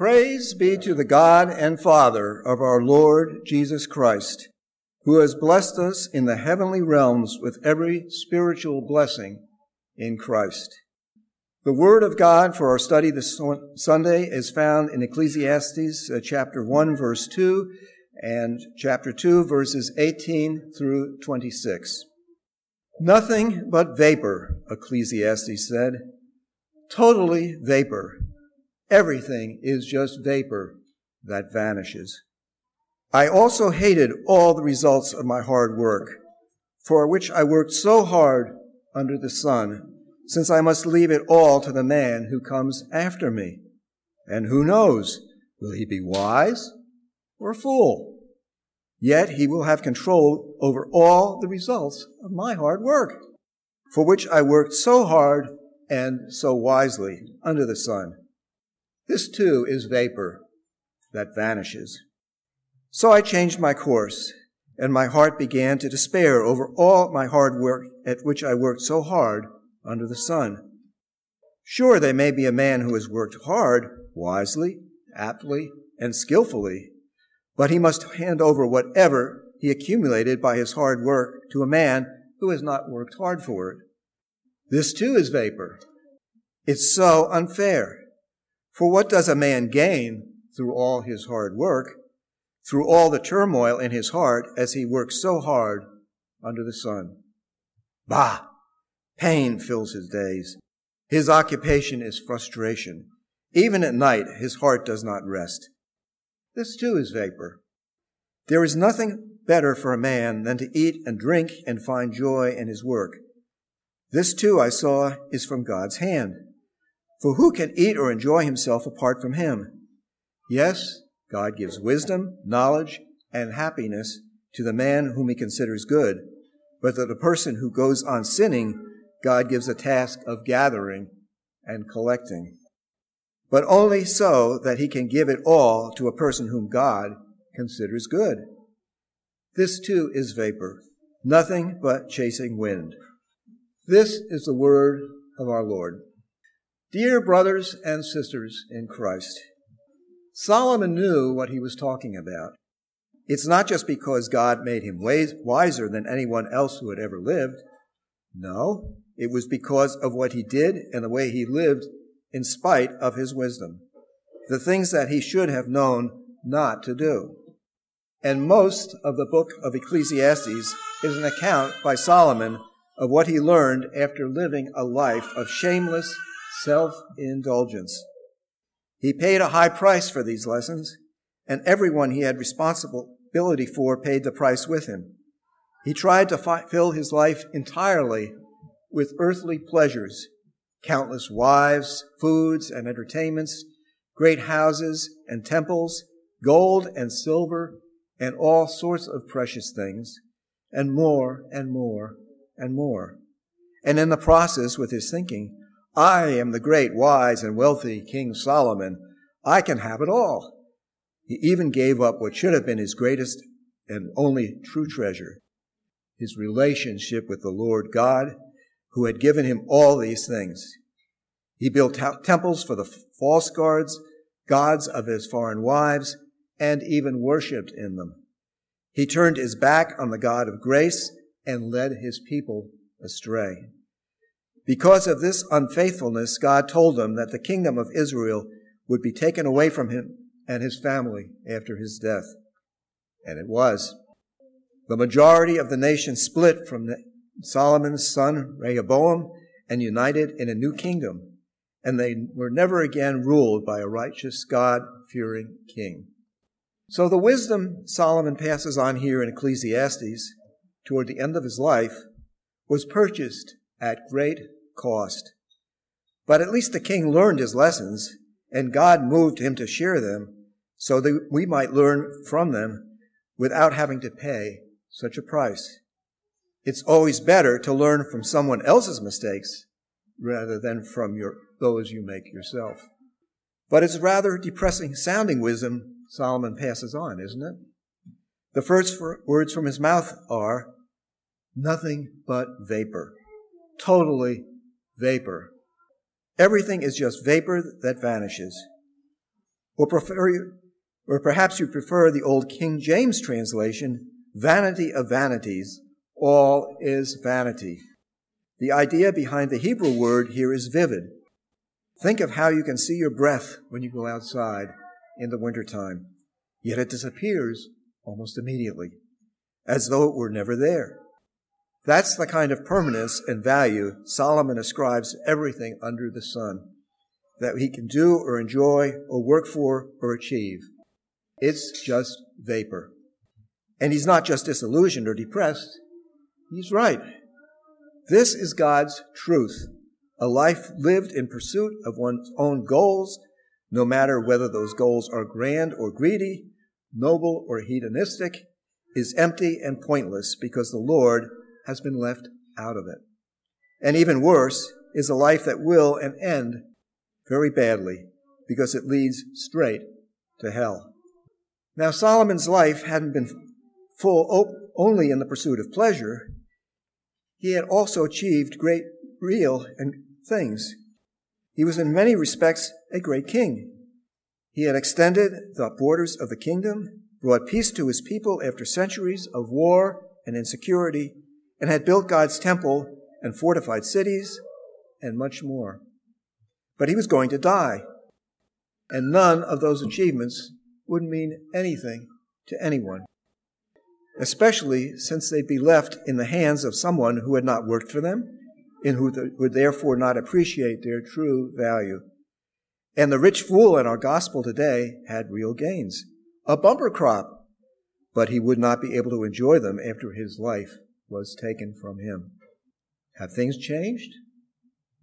Praise be to the God and Father of our Lord Jesus Christ, who has blessed us in the heavenly realms with every spiritual blessing in Christ. The word of God for our study this Sunday is found in Ecclesiastes uh, chapter 1 verse 2 and chapter 2 verses 18 through 26. Nothing but vapor, Ecclesiastes said. Totally vapor. Everything is just vapor that vanishes. I also hated all the results of my hard work, for which I worked so hard under the sun, since I must leave it all to the man who comes after me. And who knows, will he be wise or a fool? Yet he will have control over all the results of my hard work, for which I worked so hard and so wisely under the sun. This too is vapor that vanishes. So I changed my course, and my heart began to despair over all my hard work at which I worked so hard under the sun. Sure, there may be a man who has worked hard, wisely, aptly, and skillfully, but he must hand over whatever he accumulated by his hard work to a man who has not worked hard for it. This too is vapor. It's so unfair. For what does a man gain through all his hard work, through all the turmoil in his heart as he works so hard under the sun? Bah! Pain fills his days. His occupation is frustration. Even at night, his heart does not rest. This too is vapor. There is nothing better for a man than to eat and drink and find joy in his work. This too I saw is from God's hand. For who can eat or enjoy himself apart from him? Yes, God gives wisdom, knowledge, and happiness to the man whom he considers good, but to the person who goes on sinning, God gives a task of gathering and collecting. But only so that he can give it all to a person whom God considers good. This too is vapor, nothing but chasing wind. This is the word of our Lord. Dear brothers and sisters in Christ, Solomon knew what he was talking about. It's not just because God made him wiser than anyone else who had ever lived. No, it was because of what he did and the way he lived in spite of his wisdom. The things that he should have known not to do. And most of the book of Ecclesiastes is an account by Solomon of what he learned after living a life of shameless self indulgence. He paid a high price for these lessons, and everyone he had responsibility for paid the price with him. He tried to fi- fill his life entirely with earthly pleasures, countless wives, foods and entertainments, great houses and temples, gold and silver, and all sorts of precious things, and more and more and more. And in the process, with his thinking, I am the great, wise, and wealthy King Solomon. I can have it all. He even gave up what should have been his greatest and only true treasure, his relationship with the Lord God, who had given him all these things. He built t- temples for the false gods, gods of his foreign wives, and even worshiped in them. He turned his back on the God of grace and led his people astray. Because of this unfaithfulness, God told him that the kingdom of Israel would be taken away from him and his family after his death. And it was. The majority of the nation split from Solomon's son Rehoboam and united in a new kingdom, and they were never again ruled by a righteous, God fearing king. So the wisdom Solomon passes on here in Ecclesiastes toward the end of his life was purchased at great cost. But at least the king learned his lessons, and God moved him to share them so that we might learn from them without having to pay such a price. It's always better to learn from someone else's mistakes rather than from your, those you make yourself. But it's rather depressing sounding wisdom Solomon passes on, isn't it? The first words from his mouth are nothing but vapor totally vapor. Everything is just vapor that vanishes. Or, prefer, or perhaps you prefer the old King James translation, vanity of vanities, all is vanity. The idea behind the Hebrew word here is vivid. Think of how you can see your breath when you go outside in the wintertime, yet it disappears almost immediately, as though it were never there. That's the kind of permanence and value Solomon ascribes everything under the sun that he can do or enjoy or work for or achieve. It's just vapor. And he's not just disillusioned or depressed. He's right. This is God's truth. A life lived in pursuit of one's own goals, no matter whether those goals are grand or greedy, noble or hedonistic, is empty and pointless because the Lord has been left out of it. And even worse is a life that will and end very badly because it leads straight to hell. Now, Solomon's life hadn't been full op- only in the pursuit of pleasure. He had also achieved great real and things. He was in many respects a great king. He had extended the borders of the kingdom, brought peace to his people after centuries of war and insecurity, and had built God's temple and fortified cities and much more. But he was going to die, and none of those achievements would mean anything to anyone, especially since they'd be left in the hands of someone who had not worked for them and who would therefore not appreciate their true value. And the rich fool in our gospel today had real gains, a bumper crop, but he would not be able to enjoy them after his life was taken from him. Have things changed?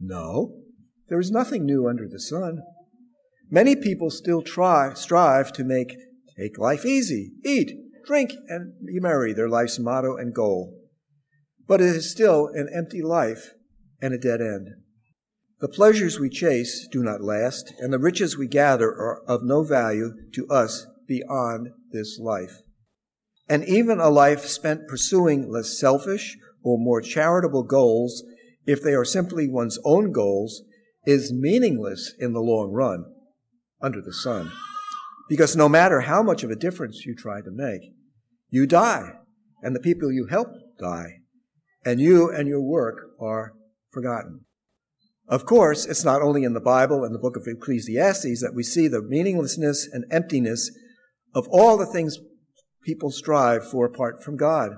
No. There is nothing new under the sun. Many people still try, strive to make take life easy, eat, drink, and be merry their life's motto and goal. But it is still an empty life and a dead end. The pleasures we chase do not last, and the riches we gather are of no value to us beyond this life. And even a life spent pursuing less selfish or more charitable goals, if they are simply one's own goals, is meaningless in the long run under the sun. Because no matter how much of a difference you try to make, you die, and the people you help die, and you and your work are forgotten. Of course, it's not only in the Bible and the book of Ecclesiastes that we see the meaninglessness and emptiness of all the things people strive for apart from God.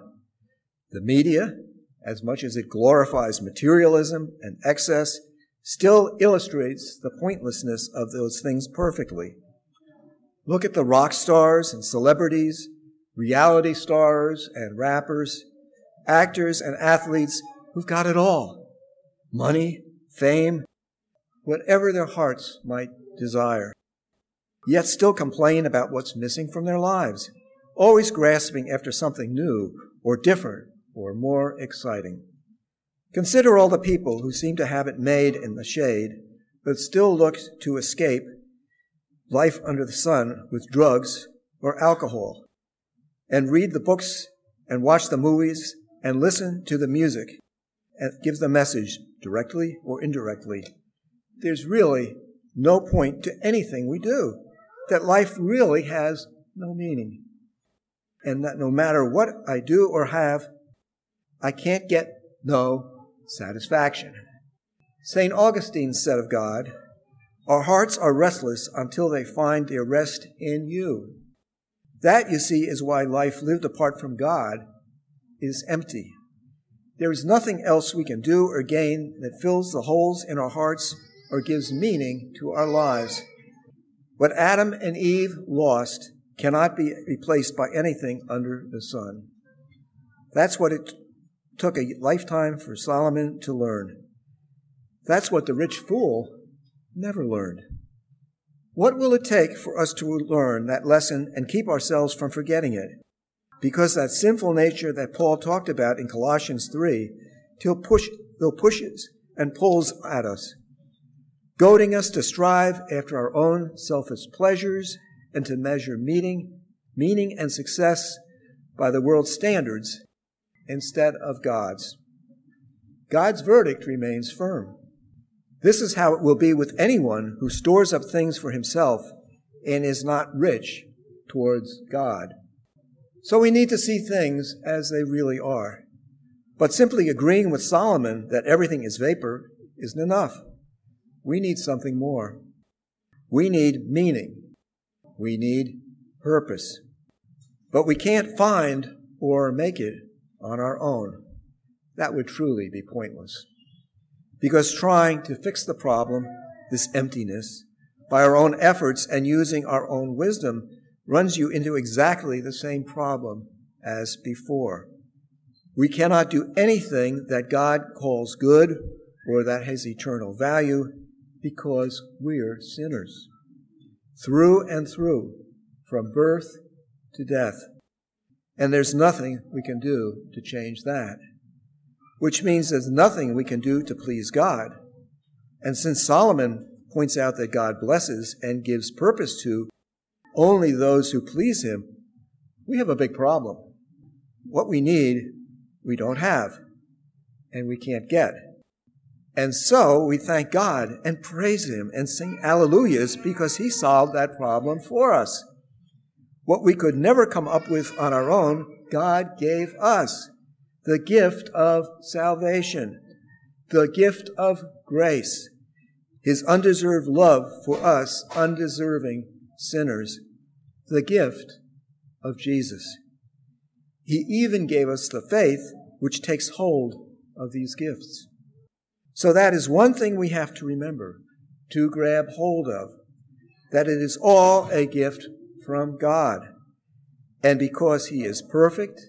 The media, as much as it glorifies materialism and excess, still illustrates the pointlessness of those things perfectly. Look at the rock stars and celebrities, reality stars and rappers, actors and athletes who've got it all money, fame, whatever their hearts might desire, yet still complain about what's missing from their lives, always grasping after something new or different or more exciting. Consider all the people who seem to have it made in the shade, but still look to escape life under the sun with drugs or alcohol, and read the books and watch the movies and listen to the music and gives the message directly or indirectly. There's really no point to anything we do, that life really has no meaning, and that no matter what I do or have, I can't get no satisfaction. St. Augustine said of God, Our hearts are restless until they find their rest in you. That, you see, is why life lived apart from God is empty. There is nothing else we can do or gain that fills the holes in our hearts or gives meaning to our lives. What Adam and Eve lost cannot be replaced by anything under the sun. That's what it took a lifetime for Solomon to learn. That's what the rich fool never learned. What will it take for us to learn that lesson and keep ourselves from forgetting it? Because that sinful nature that Paul talked about in Colossians 3 till push, till pushes and pulls at us, goading us to strive after our own selfish pleasures and to measure meaning, meaning and success by the world's standards instead of God's. God's verdict remains firm. This is how it will be with anyone who stores up things for himself and is not rich towards God. So we need to see things as they really are. But simply agreeing with Solomon that everything is vapor isn't enough. We need something more. We need meaning. We need purpose. But we can't find or make it on our own. That would truly be pointless. Because trying to fix the problem, this emptiness, by our own efforts and using our own wisdom runs you into exactly the same problem as before. We cannot do anything that God calls good or that has eternal value because we're sinners. Through and through, from birth to death. And there's nothing we can do to change that. Which means there's nothing we can do to please God. And since Solomon points out that God blesses and gives purpose to only those who please Him, we have a big problem. What we need, we don't have, and we can't get. And so we thank God and praise Him and sing alleluias because He solved that problem for us. What we could never come up with on our own, God gave us the gift of salvation, the gift of grace, His undeserved love for us, undeserving sinners, the gift of Jesus. He even gave us the faith which takes hold of these gifts. So that is one thing we have to remember, to grab hold of, that it is all a gift from God. And because He is perfect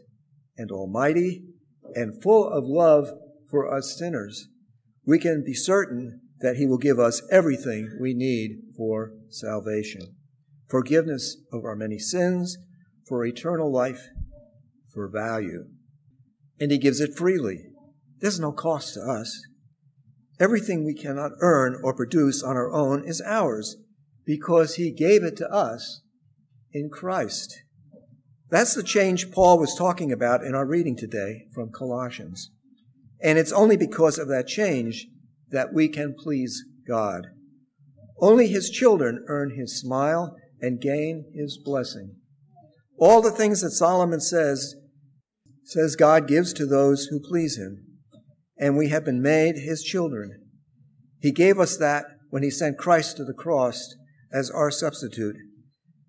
and almighty and full of love for us sinners, we can be certain that He will give us everything we need for salvation forgiveness of our many sins, for eternal life, for value. And He gives it freely. There's no cost to us. Everything we cannot earn or produce on our own is ours because He gave it to us in Christ. That's the change Paul was talking about in our reading today from Colossians. And it's only because of that change that we can please God. Only His children earn His smile and gain His blessing. All the things that Solomon says, says God gives to those who please Him. And we have been made His children. He gave us that when He sent Christ to the cross as our substitute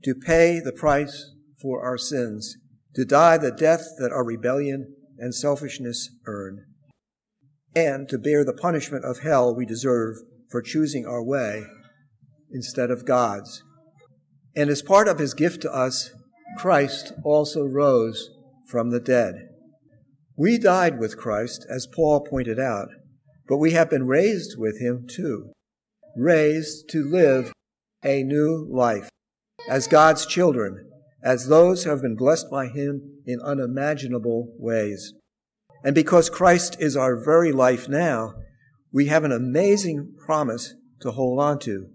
to pay the price for our sins, to die the death that our rebellion and selfishness earned, and to bear the punishment of hell we deserve for choosing our way instead of God's. And as part of his gift to us, Christ also rose from the dead. We died with Christ, as Paul pointed out, but we have been raised with him too, raised to live a new life as God's children, as those who have been blessed by him in unimaginable ways. And because Christ is our very life now, we have an amazing promise to hold on to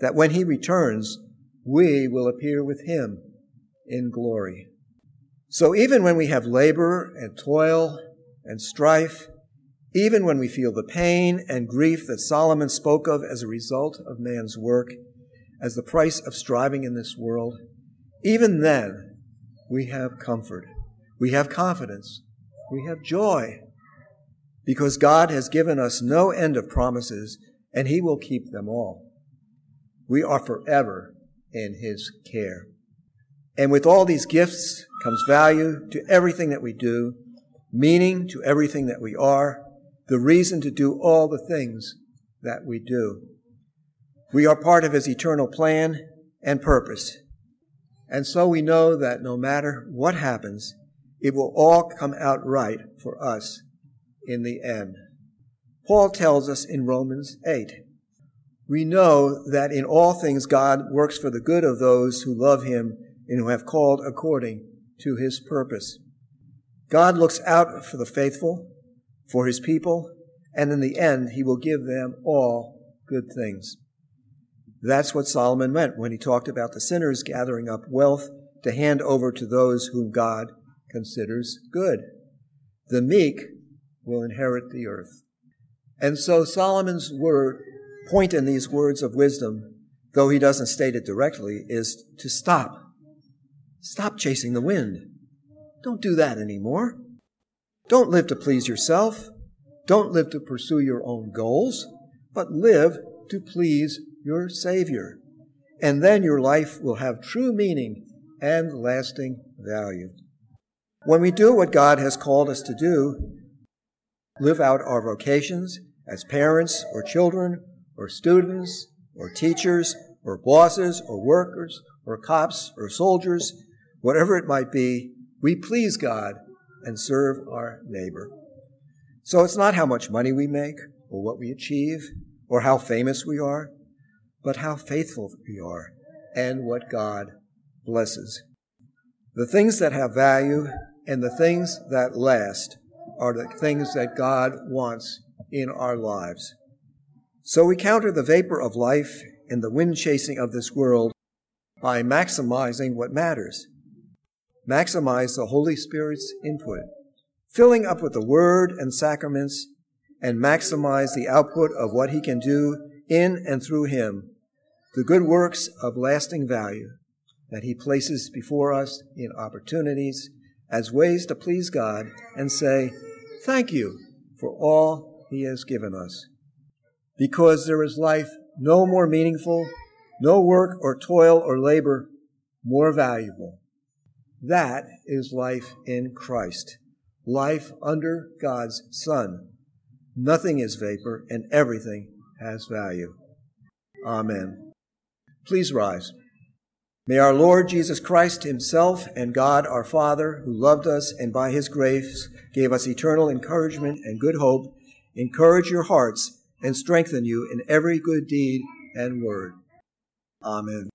that when he returns, we will appear with him in glory. So even when we have labor and toil and strife, even when we feel the pain and grief that Solomon spoke of as a result of man's work, as the price of striving in this world, even then we have comfort. We have confidence. We have joy. Because God has given us no end of promises, and He will keep them all. We are forever in His care. And with all these gifts comes value to everything that we do, meaning to everything that we are, the reason to do all the things that we do. We are part of His eternal plan and purpose. And so we know that no matter what happens, it will all come out right for us in the end. Paul tells us in Romans 8 we know that in all things God works for the good of those who love him and who have called according to his purpose. God looks out for the faithful, for his people, and in the end, he will give them all good things. That's what Solomon meant when he talked about the sinners gathering up wealth to hand over to those whom God considers good. The meek will inherit the earth. And so Solomon's word point in these words of wisdom, though he doesn't state it directly, is to stop. Stop chasing the wind. Don't do that anymore. Don't live to please yourself. Don't live to pursue your own goals, but live to please your Savior. And then your life will have true meaning and lasting value. When we do what God has called us to do, live out our vocations as parents or children or students or teachers or bosses or workers or cops or soldiers, whatever it might be, we please God and serve our neighbor. So it's not how much money we make or what we achieve or how famous we are, but how faithful we are and what God blesses. The things that have value and the things that last are the things that God wants in our lives. So we counter the vapor of life and the wind chasing of this world by maximizing what matters. Maximize the Holy Spirit's input, filling up with the Word and sacraments, and maximize the output of what He can do in and through Him, the good works of lasting value that He places before us in opportunities as ways to please God and say, Thank you for all He has given us. Because there is life no more meaningful, no work or toil or labor more valuable. That is life in Christ, life under God's Son. Nothing is vapor and everything has value. Amen. Please rise. May our Lord Jesus Christ Himself and God our Father, who loved us and by His grace gave us eternal encouragement and good hope, encourage your hearts and strengthen you in every good deed and word. Amen.